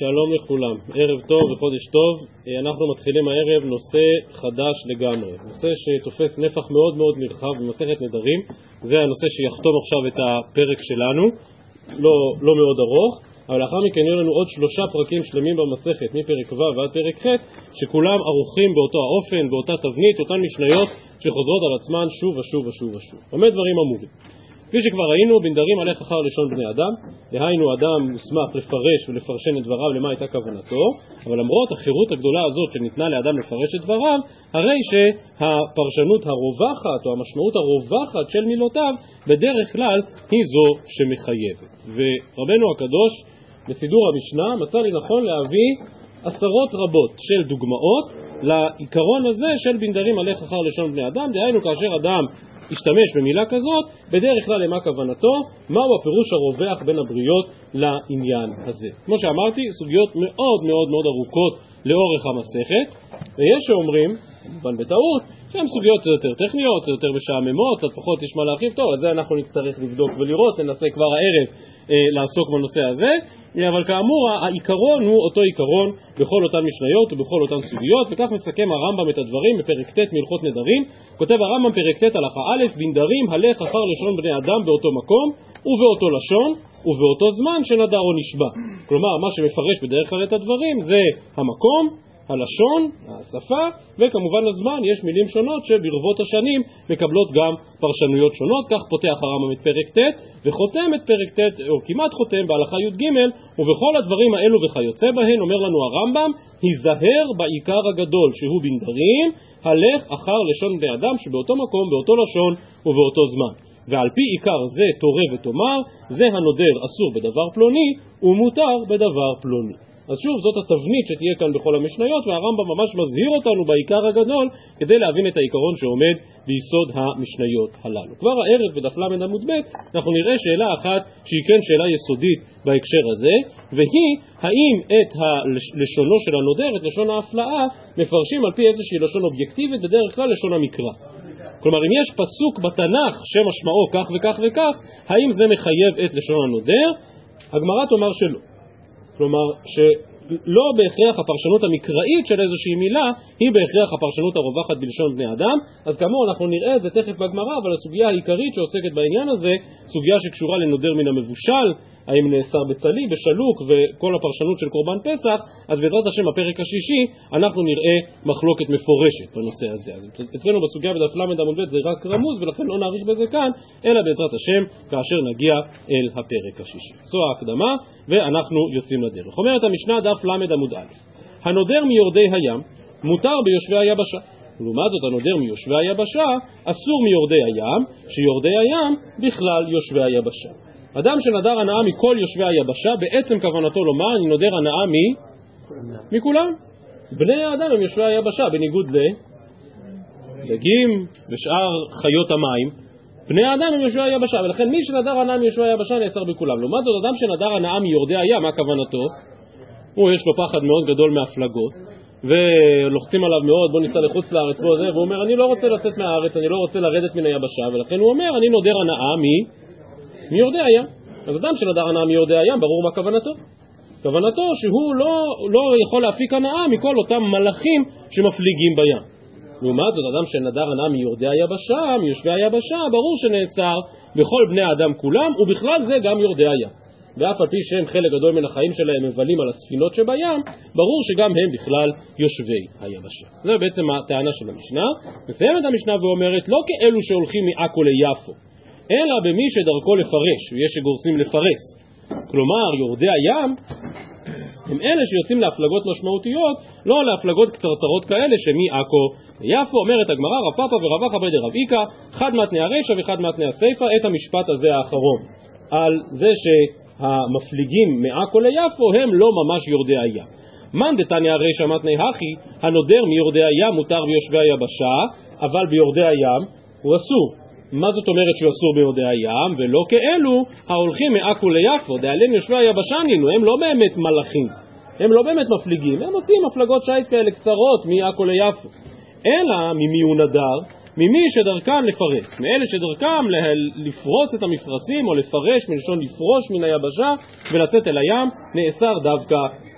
שלום לכולם, ערב טוב וחודש טוב. אנחנו מתחילים הערב נושא חדש לגמרי, נושא שתופס נפח מאוד מאוד נרחב במסכת נדרים. זה הנושא שיחתום עכשיו את הפרק שלנו, לא, לא מאוד ארוך, אבל לאחר מכן יהיו לנו עוד שלושה פרקים שלמים במסכת, מפרק ו' ועד פרק ח', שכולם ערוכים באותו האופן, באותה תבנית, אותן משניות שחוזרות על עצמן שוב ושוב ושוב ושוב. במה דברים אמורים? כפי שכבר ראינו, בנדרים הלך אחר לשון בני אדם, דהיינו אדם מוסמך לפרש ולפרשן את דבריו למה הייתה כוונתו, אבל למרות החירות הגדולה הזאת שניתנה לאדם לפרש את דבריו, הרי שהפרשנות הרווחת או המשמעות הרווחת של מילותיו בדרך כלל היא זו שמחייבת. ורבנו הקדוש בסידור המשנה מצא לנכון להביא עשרות רבות של דוגמאות לעיקרון הזה של בנדרים הלך אחר לשון בני אדם, דהיינו כאשר אדם השתמש במילה כזאת, בדרך כלל למה כוונתו, מהו הפירוש הרווח בין הבריות לעניין הזה. כמו שאמרתי, סוגיות מאוד מאוד מאוד ארוכות לאורך המסכת, ויש שאומרים, כמובן בטעות, שהן סוגיות קצת יותר טכניות, קצת יותר משעממות, קצת פחות יש מה להרחיב, טוב, את זה אנחנו נצטרך לבדוק ולראות, ננסה כבר הערב אה, לעסוק בנושא הזה, אבל כאמור העיקרון הוא אותו עיקרון בכל אותן משניות ובכל אותן סוגיות, וכך מסכם הרמב"ם את הדברים בפרק ט' מהלכות נדרים, כותב הרמב"ם פרק ט' הלכה א', בנדרים הלך אחר לשון בני אדם באותו מקום ובאותו לשון ובאותו זמן שנדר או נשבע. כלומר, מה שמפרש בדרך כלל את הדברים זה המקום הלשון, השפה, וכמובן הזמן, יש מילים שונות שברבות השנים מקבלות גם פרשנויות שונות, כך פותח הרמב"ם את פרק ט' וחותם את פרק ט', או כמעט חותם בהלכה י"ג, ובכל הדברים האלו וכיוצא בהן, אומר לנו הרמב"ם, היזהר בעיקר הגדול שהוא בנדרים, הלך אחר לשון בני אדם שבאותו מקום, באותו לשון ובאותו זמן. ועל פי עיקר זה תורה ותאמר, זה הנודר אסור בדבר פלוני ומותר בדבר פלוני. אז שוב, זאת התבנית שתהיה כאן בכל המשניות, והרמב"ם ממש מזהיר אותנו בעיקר הגדול כדי להבין את העיקרון שעומד ביסוד המשניות הללו. כבר הערב בדף ל עמוד ב' אנחנו נראה שאלה אחת שהיא כן שאלה יסודית בהקשר הזה, והיא האם את לשונו של הנודר, את לשון ההפלאה, מפרשים על פי איזושהי לשון אובייקטיבית, בדרך כלל לשון המקרא. כלומר, אם יש פסוק בתנ"ך שמשמעו כך וכך וכך, האם זה מחייב את לשון הנודר? הגמרא תאמר שלא. כלומר, שלא בהכרח הפרשנות המקראית של איזושהי מילה היא בהכרח הפרשנות הרווחת בלשון בני אדם, אז כאמור אנחנו נראה את זה תכף בגמרא, אבל הסוגיה העיקרית שעוסקת בעניין הזה, סוגיה שקשורה לנודר מן המבושל, האם נאסר בצלי, בשלוק וכל הפרשנות של קורבן פסח, אז בעזרת השם בפרק השישי אנחנו נראה מחלוקת מפורשת בנושא הזה. אז אצלנו בסוגיה בדף ל עמוד ב' זה רק רמוז ולכן לא נאריך בזה כאן, אלא בעזרת השם כאשר נגיע אל הפרק השישי. זו ההקדמה ואנחנו יוצאים לדרך. אומרת המשנה דף ל עמוד א', הנודר מיורדי הים מותר ביושבי היבשה. לעומת זאת הנודר מיושבי היבשה אסור מיורדי הים, שיורדי הים בכלל יושבי היבשה. אדם שנדר הנאה מכל יושבי היבשה, בעצם כוונתו לומר, אני נודר הנאה מ... מכולם. בני האדם הם יושבי היבשה, בניגוד לדגים ושאר חיות המים. בני האדם הם יושבי היבשה, ולכן מי שנדר הנאה מיושבי היבשה נאסר בכולם. לעומת זאת, אדם שנדר הנאה מיורדי הים, מה כוונתו? הוא, יש לו פחד מאוד גדול מהפלגות, ולוחצים עליו מאוד, בוא ניסע לחוץ לארץ, בוא זה, והוא אומר, אני לא רוצה לצאת מהארץ, אני לא רוצה לרדת מן היבשה, ולכן הוא אומר, אני נודר הנאה מ... מיורדי הים. אז אדם שנדר הנאה מיורדי הים, ברור מה כוונתו. כוונתו שהוא לא, לא יכול להפיק הנאה מכל אותם מלאכים שמפליגים בים. לעומת זאת, אדם שנדר הנאה מיורדי היבשה, מיושבי היבשה, ברור שנאסר בכל בני האדם כולם, ובכלל זה גם יורדי הים. ואף על פי שהם חלק גדול מן החיים שלהם מבלים על הספינות שבים, ברור שגם הם בכלל יושבי היבשה. זו בעצם הטענה של המשנה. מסיימת המשנה ואומרת, לא כאלו שהולכים מעכו ליפו, אלא במי שדרכו לפרש, ויש שגורסים לפרס. כלומר, יורדי הים הם אלה שיוצאים להפלגות משמעותיות, לא להפלגות קצרצרות כאלה שמעכו ליפו. אומרת הגמרא, רב פאפא ורב אחא בדי רב איכא, חד מתני הרישא וחד מתני הסיפא, את המשפט הזה האחרון, על זה שהמפליגים מעכו ליפו הם לא ממש יורדי הים. מאן דתניא הרישא מתני הכי, הנודר מיורדי הים מותר ביושבי היבשה, אבל ביורדי הים הוא אסור. מה זאת אומרת שהוא אסור ביורדי הים, ולא כאלו ההולכים מעכו ליפו, דאלם יושבי היבשנינו, הם לא באמת מלאכים, הם לא באמת מפליגים, הם עושים הפלגות שיט כאלה קצרות מעכו ליפו. אלא ממי הוא נדר? ממי שדרכם לפרס, מאלה שדרכם לפרוס את המפרשים או לפרש מלשון לפרוש מן היבשה ולצאת אל הים, נאסר דווקא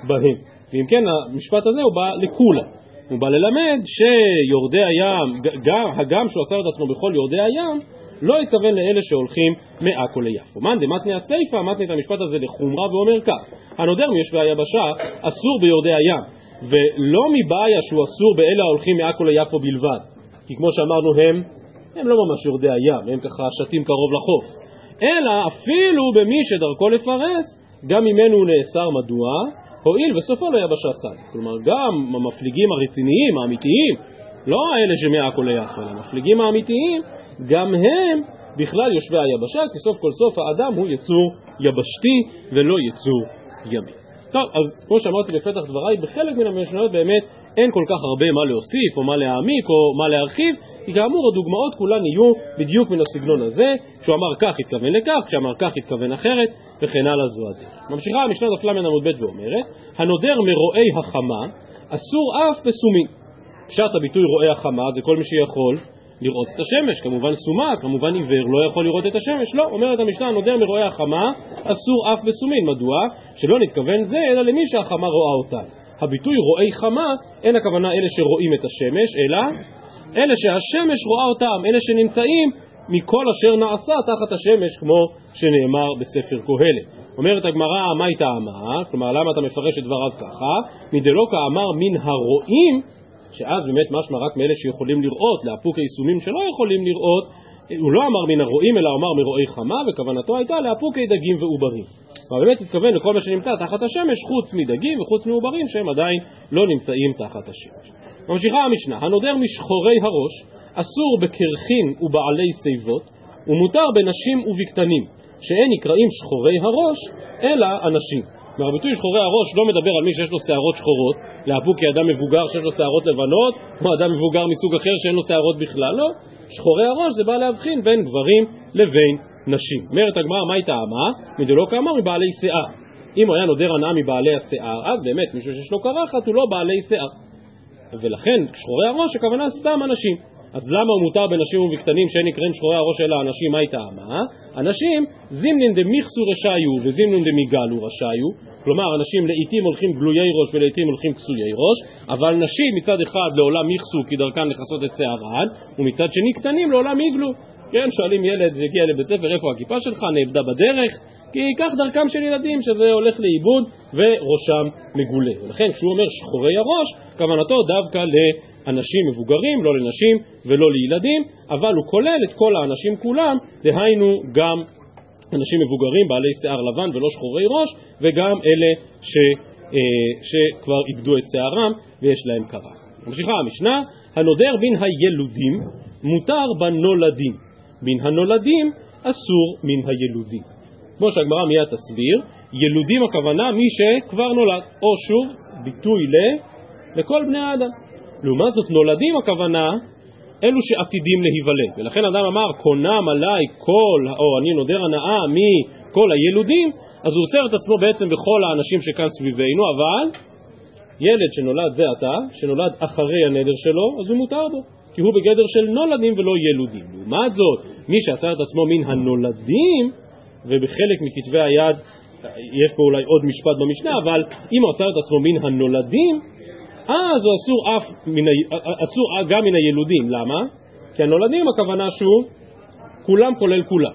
בהם. ואם כן המשפט הזה הוא בא לכולה, הוא בא ללמד שיורדי הים, גם, הגם שהוא עשה את עצמו בכל יורדי הים, לא התכוון לאלה שהולכים מעכו ליפו. מאן דמתני הסיפא, מתני את המשפט הזה לחומרה ואומר כך: הנודר מיושבי היבשה אסור ביורדי הים, ולא מבעיה שהוא אסור באלה ההולכים מעכו ליפו בלבד, כי כמו שאמרנו הם, הם לא ממש יורדי הים, הם ככה שתים קרוב לחוף, אלא אפילו במי שדרכו לפרס, גם ממנו הוא נאסר מדוע? הואיל וסופו ליבשה סד. כלומר גם המפליגים הרציניים, האמיתיים, לא האלה שמעכו ליפו, אלא המפליגים האמיתיים, גם הם בכלל יושבי היבשה, כי סוף כל סוף האדם הוא יצור יבשתי ולא יצור ימי. טוב, אז כמו שאמרתי בפתח דבריי, בחלק מן המשניות באמת אין כל כך הרבה מה להוסיף או מה להעמיק או מה להרחיב, כי כאמור הדוגמאות כולן יהיו בדיוק מן הסגנון הזה, כשהוא אמר כך התכוון לכך, כשאמר כך התכוון אחרת, וכן הלאה זו הדרך. ממשיכה המשנה דף ל' עמוד ב' ואומרת, הנודר מרועי החמה אסור אף בסומין. פשט הביטוי רועי החמה זה כל מי שיכול לראות את השמש, כמובן סומה, כמובן עיוור לא יכול לראות את השמש, לא, אומרת המשנה, נודר מרועי החמה, אסור אף בסומין, מדוע? שלא נתכוון זה, אלא למי שהחמה רואה אותה. הביטוי רועי חמה, אין הכוונה אלה שרואים את השמש, אלא אלה שהשמש רואה אותם, אלה שנמצאים מכל אשר נעשה תחת השמש, כמו שנאמר בספר קהלת. אומרת הגמרא, מה היא טעמה? כלומר, למה אתה מפרש את דבריו ככה? מדלא כאמר מן הרואים שאז באמת משמע רק מאלה שיכולים לראות, לאפוק היישומים שלא יכולים לראות, הוא לא אמר מן הרועים אלא אמר מרועי חמה, וכוונתו הייתה לאפוקי דגים ועוברים. אבל באמת התכוון לכל מה שנמצא תחת השמש חוץ מדגים וחוץ מעוברים שהם עדיין לא נמצאים תחת השמש. ממשיכה המשנה, הנודר משחורי הראש אסור בקרחין ובעלי שיבות ומותר בנשים ובקטנים שאין נקראים שחורי הראש אלא אנשים. מהביטוי שחורי הראש לא מדבר על מי שיש לו שערות שחורות, לאבו כאדם מבוגר שיש לו שערות לבנות, או אדם מבוגר מסוג אחר שאין לו שערות בכלל, לא. שחורי הראש זה בא להבחין בין גברים לבין נשים. אומרת הגמרא, מה היא טעמה? מדלא כאמר מבעלי שיער. אם הוא היה נודר הנאה מבעלי השיער, אז באמת מישהו שיש לו קרחת הוא לא בעלי שיער. ולכן שחורי הראש הכוונה סתם אנשים. אז למה הוא מותר בנשים ובקטנים שאין נקראים שחורי הראש אלא אנשים, מה היא טעמה? אנשים זימנין דמיכסו רשאיו וזימנין דמיגלו רשאיו כלומר אנשים לעיתים הולכים גלויי ראש ולעיתים הולכים כסויי ראש אבל נשים מצד אחד לעולם מיכסו כי דרכן לכסות את שערן ומצד שני קטנים לעולם יגלו כן, שואלים ילד שהגיע לבית ספר איפה הכיפה שלך, נאבדה בדרך. כי כך דרכם של ילדים שזה הולך לאיבוד וראשם מגולה. ולכן כשהוא אומר שחורי הראש כוונתו דווקא ל... אנשים מבוגרים, לא לנשים ולא לילדים, אבל הוא כולל את כל האנשים כולם, דהיינו גם אנשים מבוגרים בעלי שיער לבן ולא שחורי ראש, וגם אלה ש, אה, שכבר איבדו את שערם ויש להם קרה. ממשיכה המשנה, הנודר בין הילודים מותר בנולדים, בין הנולדים אסור מן הילודים. כמו שהגמרא מיד תסביר, ילודים הכוונה מי שכבר נולד, או שוב, ביטוי ל... לכל בני האדם. לעומת זאת נולדים הכוונה אלו שעתידים להיוולד. ולכן אדם אמר, קונם עליי כל, או אני נודר הנאה מכל הילודים, אז הוא עושה את עצמו בעצם בכל האנשים שכאן סביבנו, אבל ילד שנולד זה עתה, שנולד אחרי הנדר שלו, אז הוא מותר בו, כי הוא בגדר של נולדים ולא ילודים. לעומת זאת, מי שעשה את עצמו מן הנולדים, ובחלק מכתבי היד יש פה אולי עוד משפט במשנה, אבל אם הוא עשה את עצמו מן הנולדים, אז הוא אסור, אף מן ה... אסור גם מן הילודים, למה? כי הנולדים הכוונה שהוא כולם כולל כולם,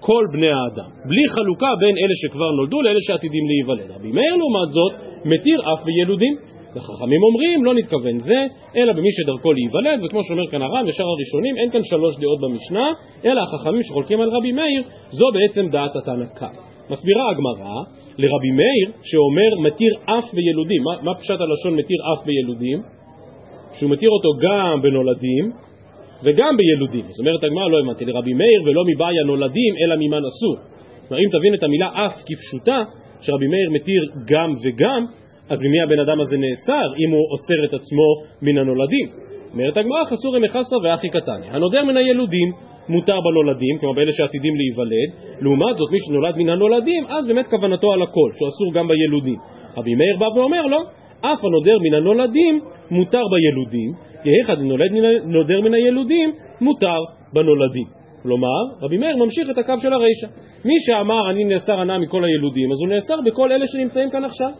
כל בני האדם, בלי חלוקה בין אלה שכבר נולדו לאלה שעתידים להיוולד. רבי מאיר לעומת זאת מתיר אף בילודים. וחכמים אומרים לא נתכוון זה, אלא במי שדרכו להיוולד, וכמו שאומר כאן הר"ן ושאר הראשונים, אין כאן שלוש דעות במשנה, אלא החכמים שחולקים על רבי מאיר, זו בעצם דעת התנא קאי. מסבירה הגמרא לרבי מאיר שאומר מתיר אף בילודים. מה, מה פשט הלשון מתיר אף בילודים? שהוא מתיר אותו גם בנולדים וגם בילודים. זאת אומרת הגמרא לא הבנתי לרבי מאיר ולא מבעיה נולדים אלא ממה נשאו. כלומר אם תבין את המילה אף כפשוטה שרבי מאיר מתיר גם וגם אז ממי הבן אדם הזה נאסר אם הוא אוסר את עצמו מן הנולדים? אומרת הגמרא חסורי מחסר ואחי קטני הנודר מן הילודים מותר בנולדים, כלומר באלה שעתידים להיוולד, לעומת זאת מי שנולד מן הנולדים, אז באמת כוונתו על הכל, שהוא אסור גם בילודים. רבי מאיר בא ואומר לו, אף הנודר מן הנולדים מותר בילודים, יהיכא דנולד נודר מן הילודים, מותר בנולדים. כלומר, רבי מאיר ממשיך את הקו של הרישא. מי שאמר אני נאסר הנאה מכל הילודים, אז הוא נאסר בכל אלה שנמצאים כאן עכשיו.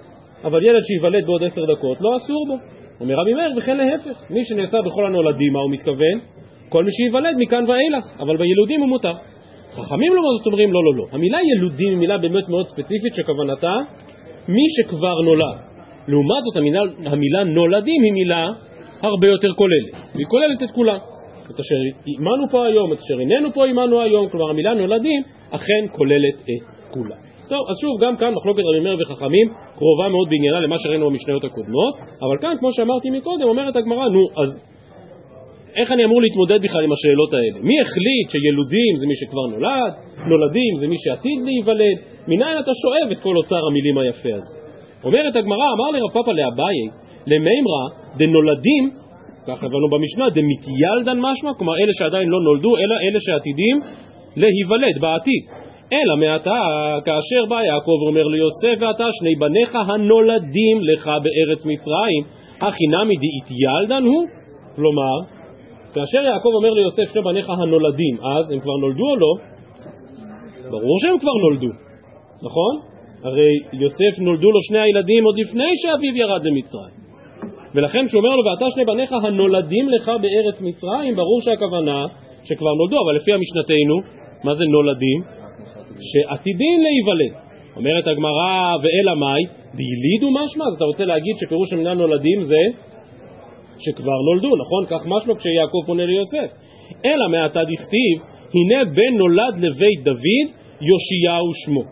אבל ילד שייוולד בעוד עשר דקות, לא אסור בו. אומר רבי מאיר, וכן להפך, מי שנאסר בכל הנולדים, מה הוא מתכוון? כל מי שייוולד מכאן ואילך, אבל בילודים הוא מותר. חכמים לעומת זאת אומרים לא, לא, לא. המילה ילודים היא מילה באמת מאוד ספציפית שכוונתה מי שכבר נולד. לעומת זאת המילה, המילה נולדים היא מילה הרבה יותר כוללת, והיא כוללת את כולם. את אשר עמנו פה היום, את אשר איננו פה עמנו היום, כלומר המילה נולדים אכן כוללת את כולם. טוב, אז שוב, גם כאן מחלוקת רבי מאיר וחכמים קרובה מאוד בעניינה למה שראינו במשניות הקודמות, אבל כאן, כמו שאמרתי מקודם, אומרת הגמרא, נו, אז איך אני אמור להתמודד בכלל עם השאלות האלה? מי החליט שילודים זה מי שכבר נולד, נולדים זה מי שעתיד להיוולד? מניין אתה שואב את כל אוצר המילים היפה הזה? אומרת הגמרא, אמר לרב פאפא לאביי, למימרא דנולדים, כך הבנו במשנה, דמתיילדן משמע, כלומר אלה שעדיין לא נולדו, אלא אלה שעתידים להיוולד בעתיד. אלא מעתה, כאשר בא יעקב ואומר ליוסף ואתה שני בניך הנולדים לך בארץ מצרים, הכי נמי דאיתיילדן הוא? כלומר, כאשר יעקב אומר ליוסף שני בניך הנולדים, אז הם כבר נולדו או לא? ברור שהם כבר נולדו, נכון? הרי יוסף נולדו לו שני הילדים עוד לפני שאביו ירד למצרים. ולכן כשהוא אומר לו ואתה שני בניך הנולדים לך בארץ מצרים, ברור שהכוונה שכבר נולדו, אבל לפי המשנתנו, מה זה נולדים? שעתידים להיוולד. אומרת הגמרא, ואלא מאי, דילידו משמע? אז אתה רוצה להגיד שפירוש המילה נולדים זה שכבר נולדו, נכון? כך משמע כשיעקב פונה ליוסף. אלא מעתה דכתיב, הנה בן נולד לבית דוד, יאשיהו שמו.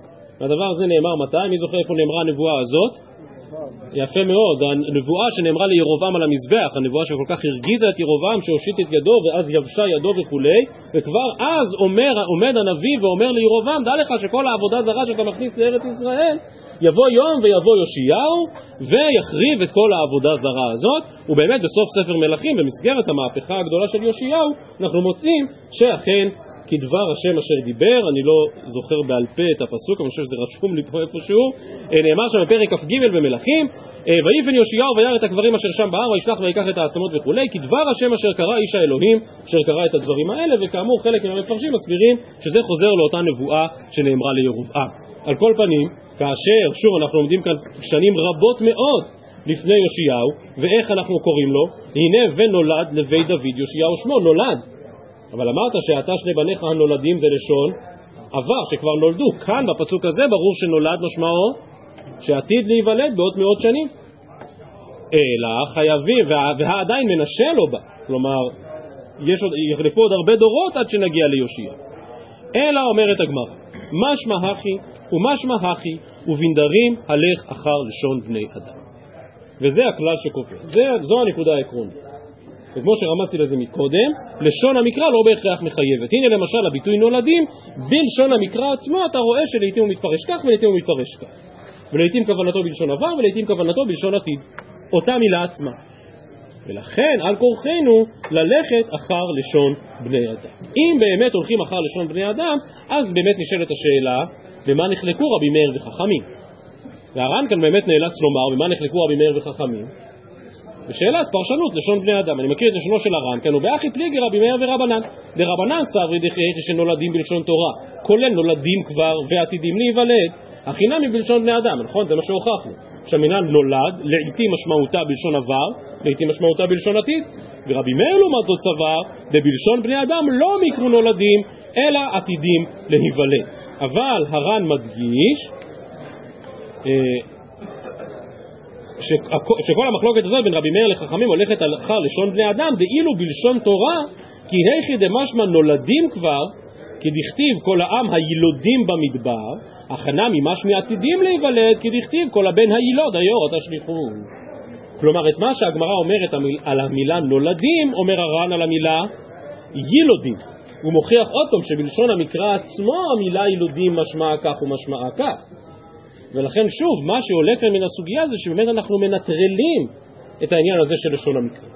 והדבר הזה נאמר מתי? מי זוכר איפה נאמרה הנבואה הזאת? יפה מאוד, הנבואה שנאמרה לירובעם על המזבח, הנבואה שכל כך הרגיזה את ירובעם שהושיט את ידו ואז יבשה ידו וכולי, וכבר אז אומר, עומד הנביא ואומר לירובעם, דע לך שכל העבודה זרה שאתה מכניס לארץ ישראל, יבוא יום ויבוא יאשיהו ויחריב את כל העבודה זרה הזאת, ובאמת בסוף ספר מלכים, במסגרת המהפכה הגדולה של יאשיהו, אנחנו מוצאים שאכן כדבר השם אשר דיבר, אני לא זוכר בעל פה את הפסוק, אני חושב שזה רשום לי פה איפשהו, אה, נאמר שם בפרק כ"ג במלכים, אה, ויפן יאשיהו וירא את הקברים אשר שם בהר, וישלח ויקח את העצמות וכולי, כדבר השם אשר קרא איש האלוהים, אשר קרא את הדברים האלה, וכאמור חלק מהמפרשים מסבירים שזה חוזר לאותה נבואה שנאמרה לירובעם. על כל פנים, כאשר, שוב אנחנו עומדים כאן שנים רבות מאוד לפני יאשיהו, ואיך אנחנו קוראים לו? הנה ונולד לבית דוד יאשיהו שמו, נולד. אבל אמרת שאתה שני בניך הנולדים זה לשון עבר, שכבר נולדו. כאן בפסוק הזה ברור שנולד משמעו שעתיד להיוולד בעוד מאות שנים. אלא חייבים, וה, והעדיין מנשה לא בא. כלומר, יש עוד, יחלפו עוד הרבה דורות עד שנגיע ליושיע. אלא אומרת הגמרא, משמע הכי ומשמע הכי ובנדרים הלך אחר לשון בני אדם. וזה הכלל שקובע, זו הנקודה העקרונית. וכמו שרמזתי לזה מקודם, לשון המקרא לא בהכרח מחייבת. הנה למשל הביטוי נולדים, בלשון המקרא עצמו אתה רואה שלעיתים הוא מתפרש כך ולעיתים הוא מתפרש כך. ולעיתים כוונתו בלשון עבר ולעיתים כוונתו בלשון עתיד. אותה מילה עצמה. ולכן על כורחנו ללכת אחר לשון בני אדם. אם באמת הולכים אחר לשון בני אדם, אז באמת נשאלת השאלה, במה נחלקו רבי מאיר וחכמים? והר"ן כאן באמת נאלץ לומר, במה נחלקו רבי מאיר וחכמים? בשאלת פרשנות לשון בני אדם. אני מכיר את לשונו של הר"ן, כאן הוא באחי פליגי רבי מאיר ורבנן. דרבנן סברי דחייכי שנולדים בלשון תורה, כולל נולדים כבר ועתידים להיוולד, החינמי בלשון בני אדם, נכון? זה מה שהוכחנו. שהמינהל נולד, לעיתים משמעותה בלשון עבר, לעיתים משמעותה בלשון עתיד. ורבי מאיר לעומת זאת סבר, ובלשון בני אדם לא מקרו נולדים, אלא עתידים להיוולד. אבל הר"ן מדגיש אה, שכל המחלוקת הזאת בין רבי מאיר לחכמים הולכת אחר לשון בני אדם, דאילו בלשון תורה, כי היכי דמשמע נולדים כבר, כי דכתיב כל העם הילודים במדבר, הכנה ממשמע עתידים להיוולד, כי דכתיב כל הבן הילוד היור תשליכו. כלומר, את מה שהגמרא אומרת על המילה נולדים, אומר הר"ן על המילה יילודים. הוא מוכיח עוד פעם שבלשון המקרא עצמו המילה יילודים משמעה כך ומשמעה כך. ולכן שוב, מה שעולה כאן מן הסוגיה זה שבאמת אנחנו מנטרלים את העניין הזה של לשון המקרא.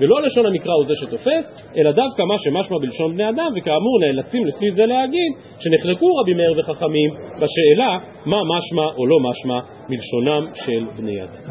ולא לשון המקרא הוא זה שתופס, אלא דווקא מה שמשמע בלשון בני אדם, וכאמור נאלצים לפי זה להגיד שנחלקו רבי מאיר וחכמים בשאלה מה משמע או לא משמע מלשונם של בני אדם.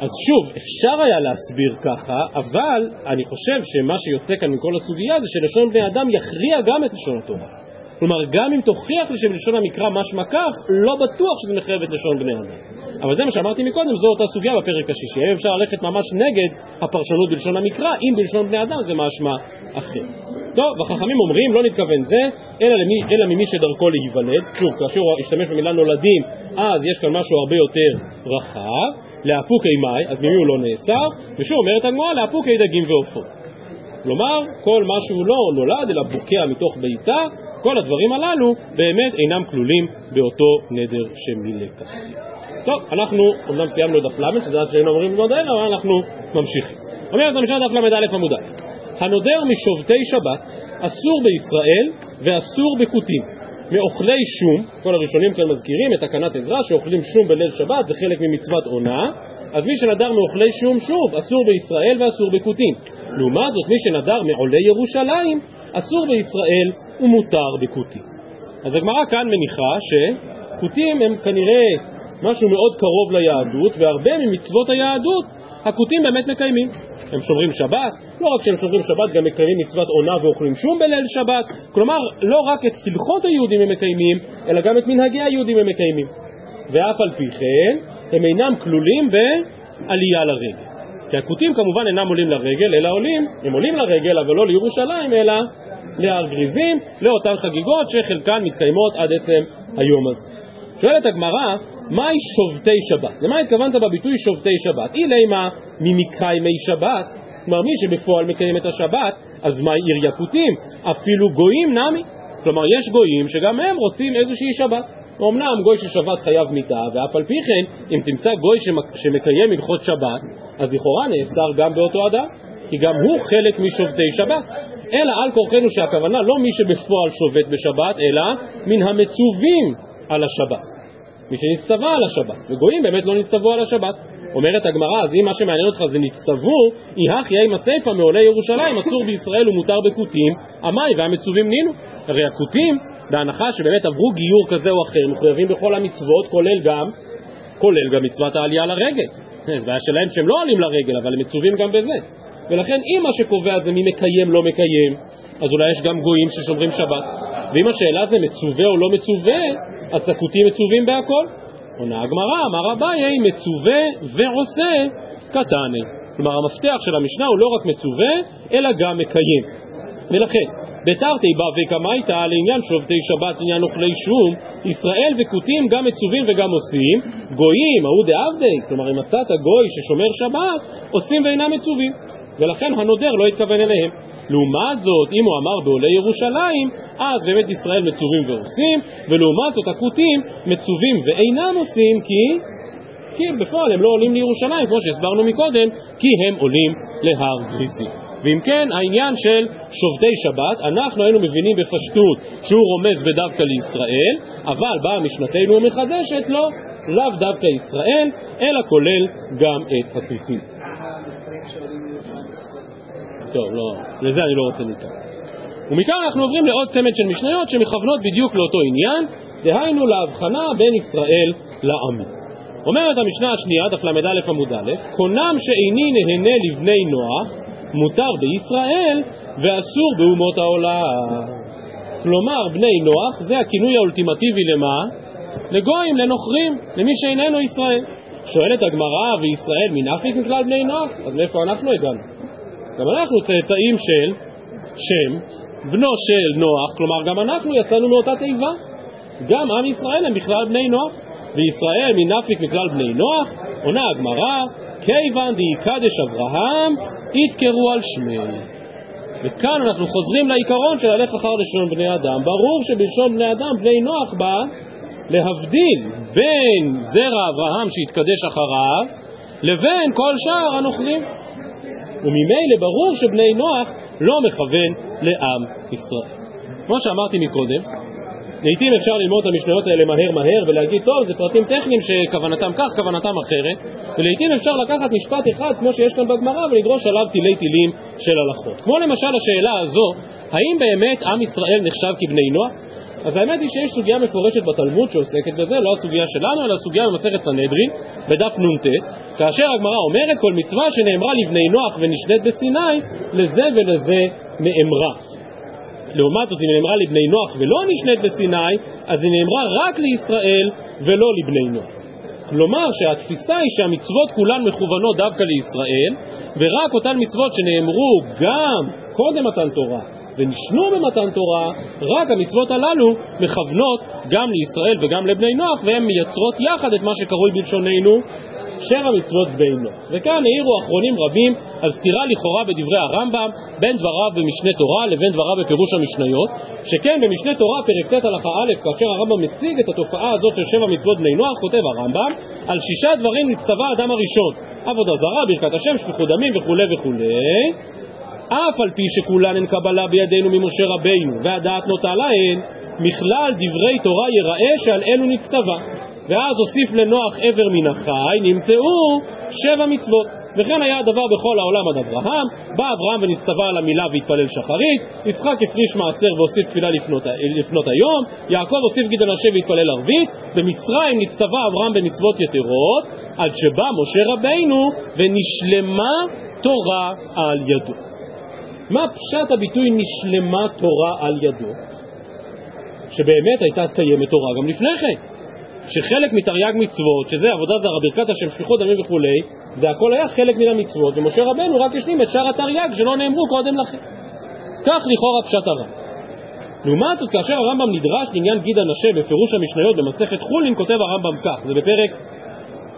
אז שוב, אפשר היה להסביר ככה, אבל אני חושב שמה שיוצא כאן מכל הסוגיה זה שלשון בני אדם יכריע גם את לשון התורה. כלומר, גם אם תוכיח לי שבלשון המקרא משמע כך, לא בטוח שזה מחייב את לשון בני אדם. אבל זה מה שאמרתי מקודם, זו אותה סוגיה בפרק השישי. האם אפשר ללכת ממש נגד הפרשנות בלשון המקרא, אם בלשון בני אדם זה משמע אחר. טוב, החכמים אומרים, לא נתכוון זה, אלא, למי, אלא ממי שדרכו להיוולד. שוב, כאשר הוא השתמש במילה נולדים, אז יש כאן משהו הרבה יותר רחב. לאפוקי מאי, אז ממי הוא לא נאסר? ושוב אומרת הגמרא, לאפוקי דגים ועופות. כלומר, כל מה שהוא לא נולד, אלא בוקע מתוך ביצה, כל הדברים הללו באמת אינם כלולים באותו נדר שמילקח. טוב, אנחנו אומנם סיימנו דף ל', שזה עד שהיינו אומרים ללמוד האלה, אבל אנחנו ממשיכים. אומרת המשנה דף ל"א עמוד א', הנודר משובתי שבת אסור בישראל ואסור בכותים. מאוכלי שום, כל הראשונים כאן מזכירים את תקנת עזרא שאוכלים שום בליל שבת, זה חלק ממצוות עונה, אז מי שנדר מאוכלי שום שוב אסור בישראל ואסור בכותים. לעומת זאת מי שנדר מעולי ירושלים אסור בישראל ומותר בכותים. אז הגמרא כאן מניחה שכותים הם כנראה משהו מאוד קרוב ליהדות והרבה ממצוות היהדות הכותים באמת מקיימים. הם שומרים שבת, לא רק שהם שומרים שבת, גם מקיימים מצוות עונה ואוכלים שום בליל שבת. כלומר, לא רק את הלכות היהודים הם מקיימים, אלא גם את מנהגי היהודים הם מקיימים. ואף על פי כן, הם אינם כלולים בעלייה לרגל. כי הכותים כמובן אינם עולים לרגל, אלא עולים, הם עולים לרגל, אבל לא לירושלים, אלא להר גריזים, לאותן חגיגות שחלקן מתקיימות עד עצם היום הזה. שואלת הגמרא, מהי שובתי שבת? למה התכוונת בביטוי שובתי שבת? אי לימה ממקיימי שבת, כלומר מי שבפועל מקיים את השבת, אז מה עיר יקותים? אפילו גויים נמי. כלומר יש גויים שגם הם רוצים איזושהי שבת. אמנם גוי של שבת חייב מיתה, ואף על פי כן, אם תמצא גוי שמקיים הלכות שבת, אז לכאורה נאסר גם באותו אדם, כי גם הוא חלק משובתי שבת. אלא על כורחנו שהכוונה לא מי שבפועל שובת בשבת, אלא מן המצווים על השבת. מי שנצטווה על השבת, וגויים באמת לא נצטוו על השבת. אומרת הגמרא, אז אם מה שמעניין אותך זה נצטוו, אי הכי עם הסיפא מעולי ירושלים, אסור בישראל ומותר בכותים, עמי והמצווים נינו. הרי הכותים, בהנחה שבאמת עברו גיור כזה או אחר, מחויבים בכל המצוות, כולל גם, כולל גם מצוות העלייה לרגל. זה בעיה שלהם שהם לא עולים לרגל, אבל הם מצווים גם בזה. ולכן אם מה שקובע זה מי מקיים לא מקיים, אז אולי יש גם גויים ששומרים שבת. ואם השאלה זה מצווה או לא מצווה, אז הכותים מצווים בהכל. עונה הגמרא, אמר אביי, מצווה ועושה קטני. כלומר המפתח של המשנה הוא לא רק מצווה, אלא גם מקיים. ולכן, בתרתי בא וקמייתא לעניין שובתי שבת, לעניין אוכלי שום, ישראל וכותים גם מצווים וגם עושים, גויים, ההוא דעבדי, כלומר אם מצאת גוי ששומר שבת, עושים ואינם מצווים. ולכן הנודר לא התכוון אליהם. לעומת זאת, אם הוא אמר בעולי ירושלים, אז באמת ישראל מצווים ועושים, ולעומת זאת הכותים מצווים ואינם עושים כי... כי בפועל הם לא עולים לירושלים, כמו שהסברנו מקודם, כי הם עולים להר גריזים. ואם כן, העניין של שובתי שבת, אנחנו היינו מבינים בפשטות שהוא רומז בדווקא לישראל, אבל באה משנתנו ומחדשת לו, לאו דווקא ישראל, אלא כולל גם את הכותים. טוב, לא, לזה אני לא רוצה להיכנס. ומכאן אנחנו עוברים לעוד צמד של משניות שמכוונות בדיוק לאותו עניין, דהיינו להבחנה בין ישראל לעמים. אומרת המשנה השנייה, דף ל"א עמוד א', קונם שאיני נהנה לבני נוח, מותר בישראל ואסור באומות העולם. כלומר, בני נוח זה הכינוי האולטימטיבי למה? לגויים, לנוכרים, למי שאיננו ישראל. שואלת הגמרא, וישראל מנפיק מכלל בני נוח? אז מאיפה אנחנו הגענו? גם אנחנו צאצאים של שם, בנו של נוח, כלומר גם אנחנו יצאנו מאותה תיבה. גם עם ישראל הם בכלל בני נוח, וישראל מנפיק מכלל בני נוח, עונה הגמרא, כיוון דיקדש אברהם, יתקרו על שמי. וכאן אנחנו חוזרים לעיקרון של הלך אחר לשון בני אדם. ברור שבלשון בני אדם בני נוח בא להבדיל בין זרע אברהם שהתקדש אחריו לבין כל שאר הנוכלים. וממילא ברור שבני נוח לא מכוון לעם ישראל. כמו שאמרתי מקודם, לעיתים אפשר ללמוד את המשניות האלה מהר מהר ולהגיד, טוב, זה פרטים טכניים שכוונתם כך, כוונתם אחרת, ולעיתים אפשר לקחת משפט אחד, כמו שיש כאן בגמרא, ולדרוש עליו תילי תילים של הלכות. כמו למשל השאלה הזו, האם באמת עם ישראל נחשב כבני נוח? אז האמת היא שיש סוגיה מפורשת בתלמוד שעוסקת בזה, לא הסוגיה שלנו, אלא הסוגיה במסכת סנהדרין, בדף נ"ט, כאשר הגמרא אומרת כל מצווה שנאמרה לבני נוח ונשנית בסיני, לזה ולזה נאמרה. לעומת זאת, אם נאמרה לבני נוח ולא נשנית בסיני, אז היא נאמרה רק לישראל ולא לבני נוח. כלומר שהתפיסה היא שהמצוות כולן מכוונות דווקא לישראל, ורק אותן מצוות שנאמרו גם קודם מתן תורה ונשנו במתן תורה, רק המצוות הללו מכוונות גם לישראל וגם לבני נוח, והן מייצרות יחד את מה שקרוי בלשוננו שבע מצוות בינו. וכאן העירו אחרונים רבים על סתירה לכאורה בדברי הרמב"ם בין דבריו במשנה תורה לבין דבריו בפירוש המשניות, שכן במשנה תורה פרק ט' הלכה א', כאשר הרמב"ם מציג את התופעה הזאת של שבע מצוות בני נוח, כותב הרמב"ם, על שישה דברים נצטווה האדם הראשון, עבודה זרה, ברכת השם, שפיכות דמים וכולי וכולי, אף על פי שכולן הן קבלה בידינו ממשה רבינו, והדעת נוטה להן, מכלל דברי תורה יראה שעל אלו נצטווה. ואז הוסיף לנוח עבר מן החי, נמצאו שבע מצוות. וכן היה הדבר בכל העולם עד אברהם, בא אברהם ונצטווה על המילה והתפלל שחרית, יצחק הפריש מעשר והוסיף תפילה לפנות, לפנות היום, יעקב הוסיף גיד הנשה והתפלל ערבית, במצרים נצטווה אברהם במצוות יתרות, עד שבא משה רבינו ונשלמה תורה על ידו. מה פשט הביטוי נשלמה תורה על ידו? שבאמת הייתה קיימת תורה גם לפני כן. שחלק מתרי"ג מצוות, שזה עבודה זרה, ברכת השם, שפיכות דמים וכולי, זה הכל היה חלק מן המצוות, ומשה רבנו רק השלים את שאר התרי"ג שלא נאמרו קודם לכן. כך לכאורה פשט הרב. לעומת זאת, כאשר הרמב"ם נדרש לעניין גיד הנשה בפירוש המשניות במסכת חולין, כותב הרמב"ם כך, זה בפרק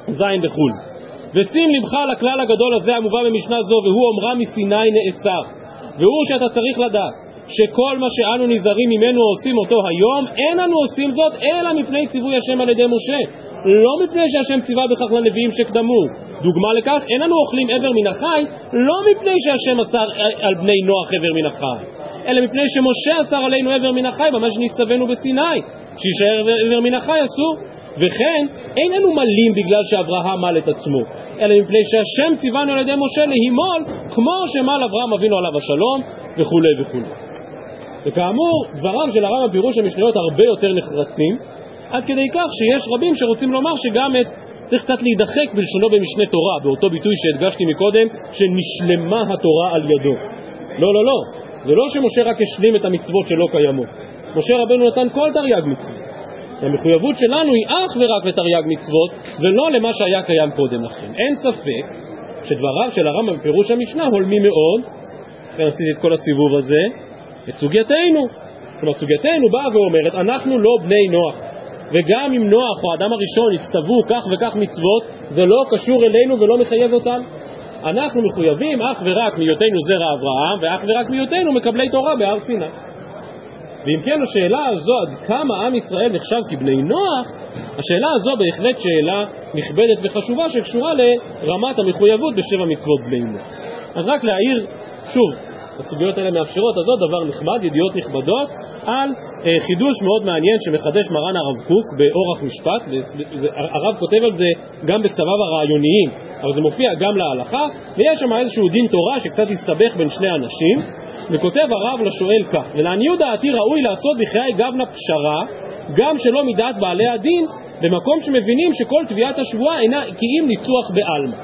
ז' בחולין. ושים לבך על הכלל הגדול הזה המובא במשנה זו, והוא אומרה מסיני נאסר. והוא שאתה צריך לדעת שכל מה שאנו נזהרים ממנו עושים אותו היום, אין אנו עושים זאת אלא מפני ציווי השם על ידי משה. לא מפני שהשם ציווה בכך לנביאים שקדמו. דוגמה לכך, אין אנו אוכלים עבר מן החי, לא מפני שהשם אסר על בני נוח עבר מן החי, אלא מפני שמשה אסר עלינו עבר מן החי, ממש נצטווינו בסיני, שישאר עבר מן החי אסור. וכן, אין אנו מלים בגלל שאברהם מל את עצמו, אלא מפני שהשם ציוונו על ידי משה להימול, כמו שמל אברהם אבינו עליו השלום, וכולי וכולי. וכאמור, דבריו של הרב הפירוש המשניות הרבה יותר נחרצים, עד כדי כך שיש רבים שרוצים לומר שגם את, צריך קצת להידחק בלשונו במשנה תורה, באותו ביטוי שהדגשתי מקודם, שנשלמה התורה על ידו. לא, לא, לא, זה לא שמשה רק השלים את המצוות שלא קיימות. משה רבנו נתן כל תרי"ג מצוות. המחויבות שלנו היא אך ורק לתרי"ג מצוות, ולא למה שהיה קיים קודם לכן. אין ספק שדבריו של הרמב"ם בפירוש המשנה הולמים מאוד, עשיתי את כל הסיבוב הזה, את סוגייתנו. כלומר, סוגייתנו באה ואומרת, אנחנו לא בני נוח. וגם אם נוח או האדם הראשון הצטוו כך וכך מצוות, זה לא קשור אלינו ולא מחייב אותנו. אנחנו מחויבים אך ורק מהיותנו זרע אברהם, ואך ורק מהיותנו מקבלי תורה בהר סיני. ואם כן השאלה הזו עד כמה עם ישראל נחשב כבני נוח, השאלה הזו בהחלט שאלה נכבדת וחשובה שקשורה לרמת המחויבות בשבע מצוות בני נוח. אז רק להעיר, שוב, הסוגיות האלה מאפשרות, אז עוד דבר נחמד, ידיעות נכבדות, על אה, חידוש מאוד מעניין שמחדש מרן הרב קוק באורח משפט, וזה, הרב כותב על זה גם בכתביו הרעיוניים, אבל זה מופיע גם להלכה, ויש שם איזשהו דין תורה שקצת הסתבך בין שני אנשים, וכותב הרב לשואל כך, ולעניות דעתי ראוי לעשות בחיי גבנה פשרה, גם שלא מדעת בעלי הדין, במקום שמבינים שכל תביעת השבועה אינה כי אם ניצוח בעלמא.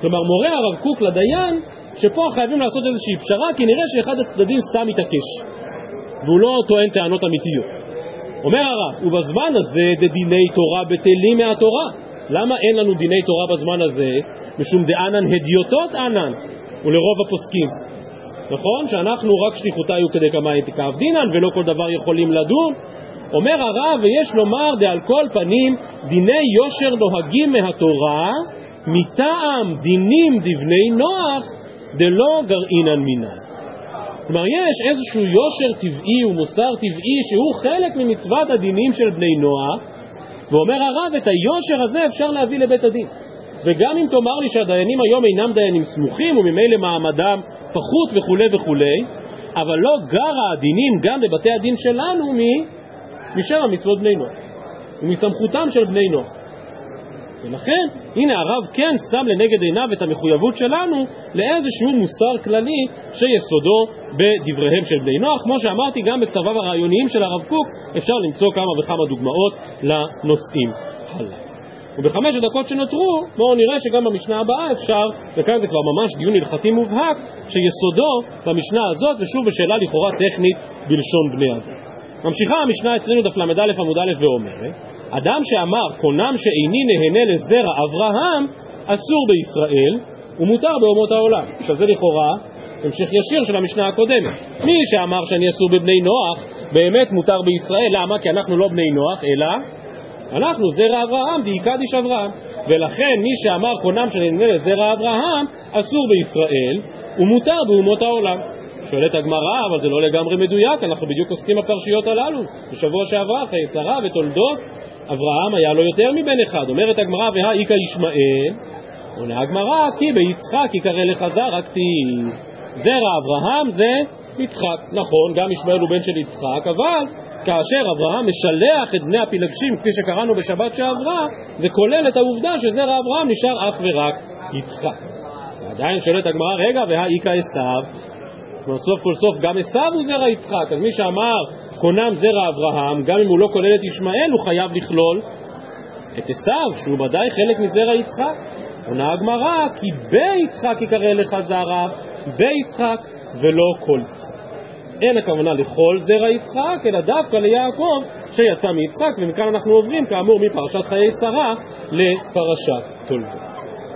כלומר, מורה הרב קוק לדיין שפה חייבים לעשות איזושהי פשרה, כי נראה שאחד הצדדים סתם מתעקש, והוא לא טוען טענות אמיתיות. אומר הרב, ובזמן הזה דדיני תורה בטלים מהתורה. למה אין לנו דיני תורה בזמן הזה? משום דאנן הדיוטות אנן, ולרוב הפוסקים. נכון? שאנחנו רק שליחותי הוא כדי כמה תקף דינן, ולא כל דבר יכולים לדון. אומר הרב, ויש לומר דעל כל פנים, דיני יושר נוהגים מהתורה, מטעם דינים דבני נוח, דלא גרעינן מינן. כלומר, יש איזשהו יושר טבעי ומוסר טבעי שהוא חלק ממצוות הדינים של בני נוח, ואומר הרב, את היושר הזה אפשר להביא לבית הדין. וגם אם תאמר לי שהדיינים היום אינם דיינים סמוכים וממילא מעמדם פחות וכולי וכולי, אבל לא גרה הדינים גם בבתי הדין שלנו משאר המצוות בני נוח ומסמכותם של בני נוח. ולכן, הנה הרב כן שם לנגד עיניו את המחויבות שלנו לאיזשהו מוסר כללי שיסודו בדבריהם של בני נוח. כמו שאמרתי, גם בכתביו הרעיוניים של הרב קוק אפשר למצוא כמה וכמה דוגמאות לנושאים הללו. ובחמש הדקות שנותרו, בואו נראה שגם במשנה הבאה אפשר, וכאן זה כבר ממש דיון הלכתי מובהק, שיסודו במשנה הזאת, ושוב בשאלה לכאורה טכנית בלשון בני אדם. ממשיכה המשנה אצלנו דף ל"א עמוד א' ואומרת, אדם שאמר קונם שאיני נהנה לזרע אברהם, אסור בישראל, ומותר באומות העולם. עכשיו זה לכאורה המשך ישיר של המשנה הקודמת. מי שאמר שאני אסור בבני נוח, באמת מותר בישראל, למה? כי אנחנו לא בני נוח, אלא אנחנו זרע אברהם, דאיכדיש אברהם. ולכן מי שאמר קונם שנהנה לזרע אברהם, אסור בישראל, ומותר באומות העולם. שואלת הגמרא, אבל זה לא לגמרי מדויק, אנחנו בדיוק עוסקים בפרשיות הללו. בשבוע שעבר, חיי שרה ותולדות, אברהם היה לו יותר מבן אחד. אומרת הגמרא, והאיכא ישמעאל, עונה הגמרא, כי ביצחק יקרא לך זר, רק תהי. זרע אברהם זה יצחק. נכון, גם ישמעאל הוא בן של יצחק, אבל כאשר אברהם משלח את בני הפילגשים, כפי שקראנו בשבת שעברה, זה כולל את העובדה שזרע אברהם נשאר אך ורק יצחק. ועדיין שואלת הגמרא, רגע, והאיכא עשיו, כלומר סוף כל סוף גם עשיו הוא זרע יצחק, אז מי שאמר קונם זרע אברהם, גם אם הוא לא כולל את ישמעאל, הוא חייב לכלול את עשיו, שהוא ודאי חלק מזרע יצחק. עונה הגמרא, כי ביצחק יקרא לך זרע, ביצחק ולא כל יצחק. אין הכוונה לכל זרע יצחק, אלא דווקא ליעקב שיצא מיצחק, ומכאן אנחנו עוברים כאמור מפרשת חיי שרה לפרשת תולדות.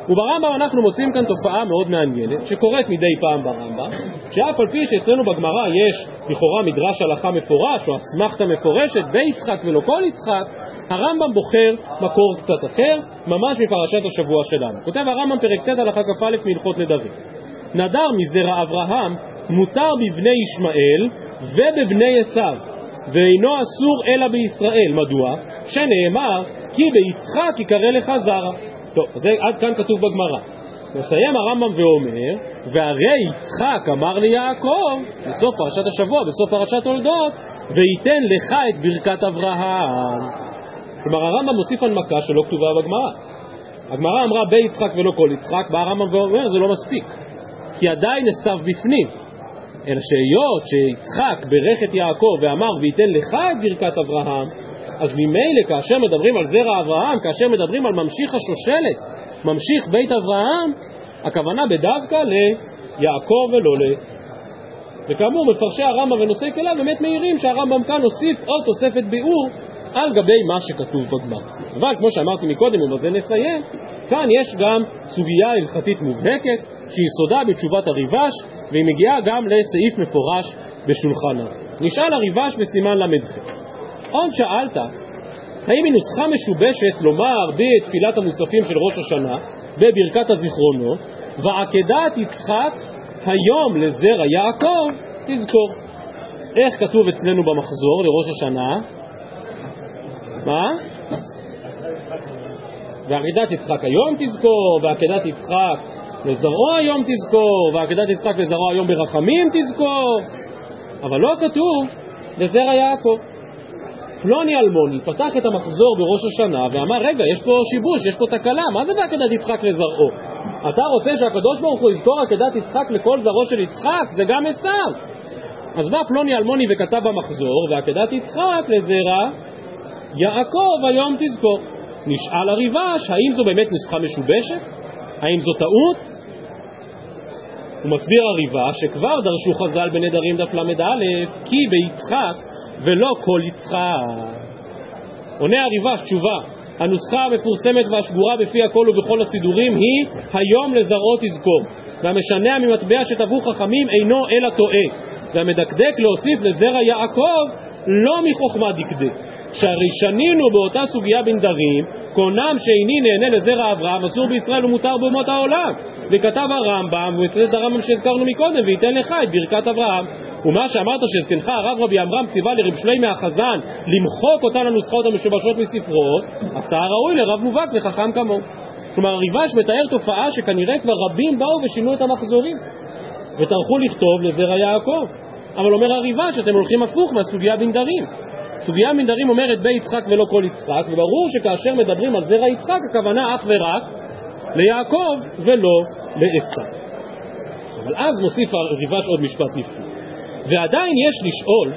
וברמב"ם אנחנו מוצאים כאן תופעה מאוד מעניינת שקורית מדי פעם ברמב"ם שאף על פי שאצלנו בגמרא יש לכאורה מדרש הלכה מפורש או אסמכתה מפורשת ביצחק ולא כל יצחק הרמב"ם בוחר מקור קצת אחר ממש מפרשת השבוע שלנו. כותב הרמב"ם פרק ט' הלכה כ"א מהלכות נדרים נדר מזרע אברהם מותר בבני ישמעאל ובבני עשיו ואינו אסור אלא בישראל. מדוע? שנאמר כי ביצחק יקרא לך זרע טוב, זה עד כאן כתוב בגמרא. מסיים הרמב"ם ואומר, והרי יצחק אמר ליעקב, בסוף פרשת השבוע, בסוף פרשת תולדות, וייתן לך את ברכת אברהם. כלומר הרמב"ם מוסיף הנמקה שלא כתובה בגמרא. הגמרא אמרה בי יצחק ולא כל יצחק, בא הרמב"ם ואומר זה לא מספיק, כי עדיין עשיו בפנים. אלא שהיות שיצחק ברך את יעקב ואמר וייתן לך את ברכת אברהם, אז ממילא כאשר מדברים על זרע אברהם, כאשר מדברים על ממשיך השושלת, ממשיך בית אברהם, הכוונה בדווקא ליעקב ולא ל... וכאמור מפרשי הרמב"ם ונושאי כליו באמת מעירים שהרמב"ם כאן הוסיף עוד תוספת ביאור על גבי מה שכתוב בגמר. אבל כמו שאמרתי מקודם, ובזה נסיים, כאן יש גם סוגיה הלכתית מובהקת שיסודה בתשובת הריבש והיא מגיעה גם לסעיף מפורש בשולחן הרב. נשאל הריבש בסימן ל"ח עוד שאלת, האם היא נוסחה משובשת לומר בתפילת המוספים של ראש השנה, בברכת הזיכרונות, ועקדת יצחק היום לזרע יעקב תזכור. איך כתוב אצלנו במחזור לראש השנה? מה? ועקדת יצחק היום תזכור, ועקדת יצחק לזרעו היום תזכור, ועקדת יצחק לזרעו היום ברחמים תזכור, אבל לא כתוב לזרע יעקב. פלוני אלמוני פתח את המחזור בראש השנה ואמר, רגע, יש פה שיבוש, יש פה תקלה, מה זה בעקדת יצחק לזרעו? אתה רוצה שהקדוש ברוך הוא יזכור עקדת יצחק לכל זרעו של יצחק? זה גם עשיו. אז בא פלוני אלמוני וכתב במחזור, ועקדת יצחק לזרע יעקב היום תזכור. נשאל הריבש, האם זו באמת נוסחה משובשת? האם זו טעות? הוא מסביר הריבש שכבר דרשו חז"ל בנדרים דף ל"א כי ביצחק ולא כל יצחק. עונה הריבש תשובה, הנוסחה המפורסמת והשגורה בפי הכל ובכל הסידורים היא היום לזרעו תזכור והמשנע ממטבע שטבעו חכמים אינו אלא טועה. והמדקדק להוסיף לזרע יעקב לא מחוכמה דקדק. שהרי שנינו באותה סוגיה בנדרים קונם שאיני נהנה לזרע אברהם אסור בישראל ומותר באומות העולם. וכתב הרמב"ם, הוא יצטט את הרמב"ם שהזכרנו מקודם וייתן לך את ברכת אברהם ומה שאמרת שזקנך הרב רבי עמרם ציווה לרב שלי מהחזן למחוק אותן הנוסחאות המשובשות מספרו, עשה הראוי לרב מובהק וחכם כמוהו. כלומר הריבש מתאר תופעה שכנראה כבר רבים באו ושינו את המחזורים וטרחו לכתוב לזרע יעקב. אבל אומר הריבש שאתם הולכים הפוך מהסוגיה בנדרים. סוגיה בנדרים אומרת בי יצחק ולא כל יצחק, וברור שכאשר מדברים על זרע יצחק הכוונה אך ורק ליעקב ולא לעשו. אבל אז מוסיף הריבש עוד משפט נפלא. ועדיין יש לשאול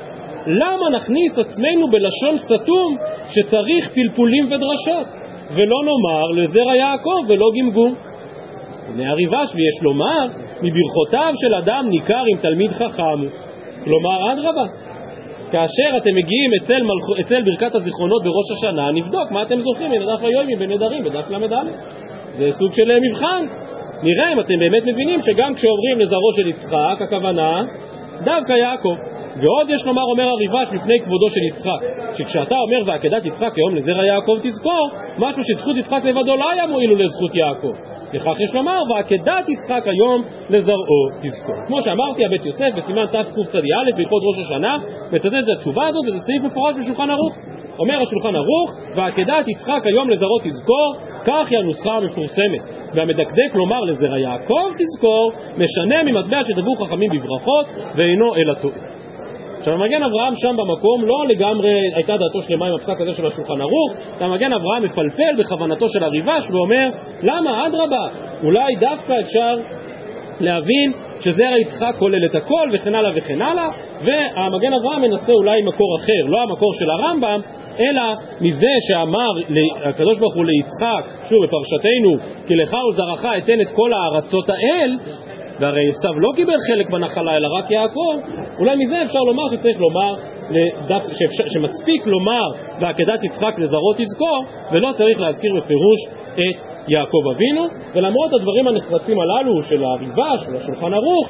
למה נכניס עצמנו בלשון סתום שצריך פלפולים ודרשות? ולא נאמר לזרע יעקב ולא גמגום. הנה הריבש ויש לומר, מברכותיו של אדם ניכר עם תלמיד חכם. כלומר, אדרבה, כאשר אתם מגיעים אצל, מלכ... אצל ברכת הזיכרונות בראש השנה, נבדוק מה אתם זוכרים מן הדף היומי בנדרים, בדף ל"א. זה סוג של מבחן. נראה אם אתם באמת מבינים שגם כשאומרים לזרעו של יצחק, הכוונה דווקא יעקב. ועוד יש לומר אומר הריבש לפני כבודו של יצחק, שכשאתה אומר ועקדת יצחק היום לזרע יעקב תזכור, משהו שזכות יצחק לבדו לא היה מועיל לזכות יעקב. לכך יש לומר, ועקדת יצחק היום לזרעו תזכור. כמו שאמרתי, הבית יוסף בסימן תקצ"א בהלכות ראש השנה מצטט את התשובה הזאת, וזה סעיף מפורש בשולחן ערוך. אומר השולחן ערוך, ועקדת יצחק היום לזרעו תזכור, כך היא הנוסחה המפורסמת. והמדקדק לומר לזרע יעקב תזכור, משנה ממטבע שדברו חכמים בברכות, ואינו אלא טועה. עכשיו המגן אברהם שם במקום לא לגמרי הייתה דעתו שלמה עם הפסק הזה של השולחן ערוך, והמגן אברהם מפלפל בכוונתו של הריבש ואומר למה אדרבה אולי דווקא אפשר להבין שזרע יצחק כולל את הכל וכן הלאה וכן הלאה והמגן אברהם מנסה אולי מקור אחר, לא המקור של הרמב"ם אלא מזה שאמר הקדוש ברוך הוא ליצחק, שוב בפרשתנו כי לך ולזרעך אתן את כל הארצות האל והרי עשיו לא קיבל חלק בנחלה אלא רק יעקב, אולי מזה אפשר לומר שצריך לומר, לדף, שאפשר, שמספיק לומר בעקדת יצחק לזרעו תזכור, ולא צריך להזכיר בפירוש את יעקב אבינו, ולמרות הדברים הנחרצים הללו של הריבה, של השולחן ערוך,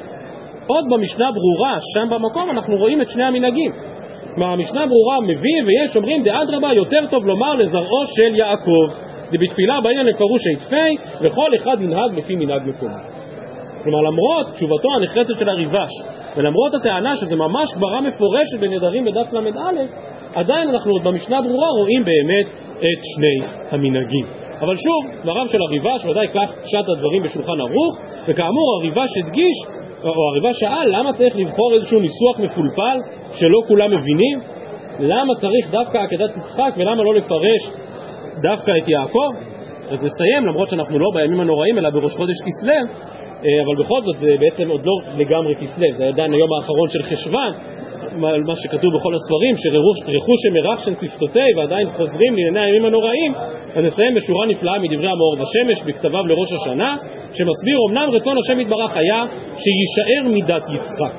עוד במשנה ברורה, שם במקום, אנחנו רואים את שני המנהגים. כלומר, המשנה ברורה מביא ויש אומרים דאדרבה יותר טוב לומר לזרעו של יעקב. זה בתפילה בעניין לפירוש היתפי, וכל אחד ינהג לפי מנהג מקומי. כלומר למרות תשובתו הנחרצת של הריבש ולמרות הטענה שזה ממש גברה מפורשת בנדרים בדף ל"א עדיין אנחנו עוד במשנה ברורה רואים באמת את שני המנהגים. אבל שוב, דבריו של הריבש ודאי כך פשט הדברים בשולחן ערוך וכאמור הריבש הדגיש או הריבש שאל למה צריך לבחור איזשהו ניסוח מפולפל שלא כולם מבינים? למה צריך דווקא עקדת יצחק ולמה לא לפרש דווקא את יעקב? אז נסיים למרות שאנחנו לא בימים הנוראים אלא בראש חודש כסלו אבל בכל זאת זה בעצם עוד לא לגמרי כסלו, זה עדיין היום האחרון של חשוון, מה שכתוב בכל הספרים, שרכוש שמרחשן שפתותי ועדיין חוזרים לענייני הימים הנוראים, אז נסיים בשורה נפלאה מדברי המאור בשמש בכתביו לראש השנה, שמסביר אמנם רצון השם יתברך היה שיישאר מידת יצחק.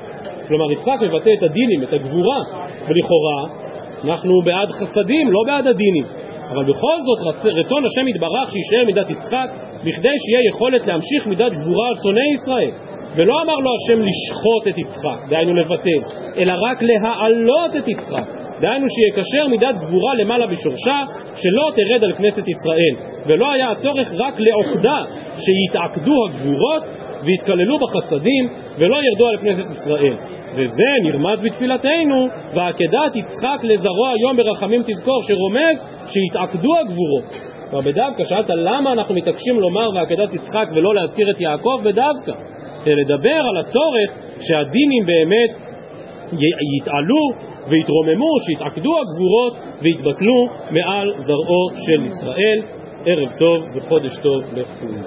כלומר יצחק מבטא את הדינים, את הגבורה, ולכאורה אנחנו בעד חסדים, לא בעד הדינים. אבל בכל זאת רצון השם יתברך שיישאר מידת יצחק בכדי שיהיה יכולת להמשיך מידת גבורה על שונאי ישראל. ולא אמר לו השם לשחוט את יצחק, דהיינו לבטל, אלא רק להעלות את יצחק, דהיינו שיקשר מידת גבורה למעלה בשורשה, שלא תרד על כנסת ישראל, ולא היה הצורך רק לעוקדה, שיתעקדו הגבורות ויתכללו בחסדים, ולא ירדו על כנסת ישראל. וזה נרמז בתפילתנו, ועקדת יצחק לזרוע היום ברחמים תזכור, שרומז שיתעקדו הגבורות. כבר בדווקא שאלת למה אנחנו מתעקשים לומר ועקדת יצחק ולא להזכיר את יעקב בדווקא, לדבר על הצורך שהדינים באמת יתעלו ויתרוממו, שיתעקדו הגבורות ויתבטלו מעל זרעו של ישראל. ערב טוב וחודש טוב לכולם.